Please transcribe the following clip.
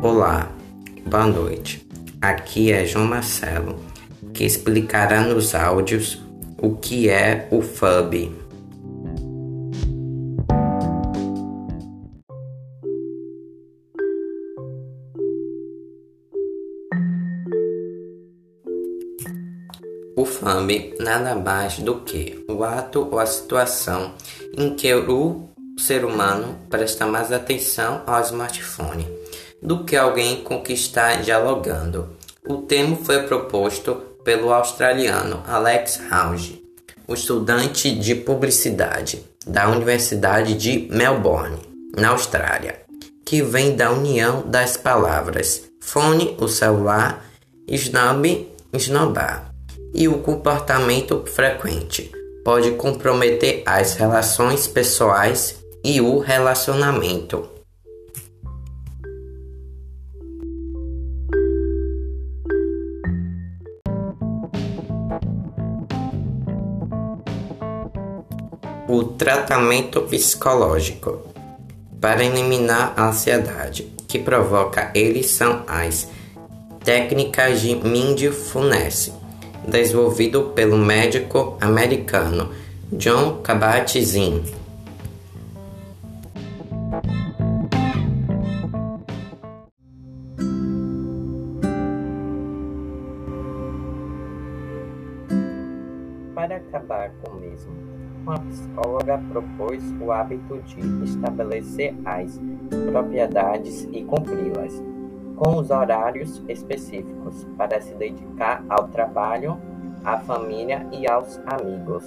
Olá, boa noite. Aqui é João Marcelo, que explicará nos áudios o que é o FUB. O FAMB nada mais do que o ato ou a situação em que o ser humano presta mais atenção ao smartphone do que alguém com que está dialogando. O termo foi proposto pelo australiano Alex Hauge, estudante de publicidade da Universidade de Melbourne, na Austrália, que vem da união das palavras fone, o celular, snob, snobar, e o comportamento frequente pode comprometer as relações pessoais e o relacionamento. O tratamento psicológico para eliminar a ansiedade que provoca eles são as técnicas de mindfulness, desenvolvido pelo médico americano John Kabat-Zinn. Para acabar com o mesmo, uma psicóloga propôs o hábito de estabelecer as propriedades e cumpri-las, com os horários específicos para se dedicar ao trabalho, à família e aos amigos.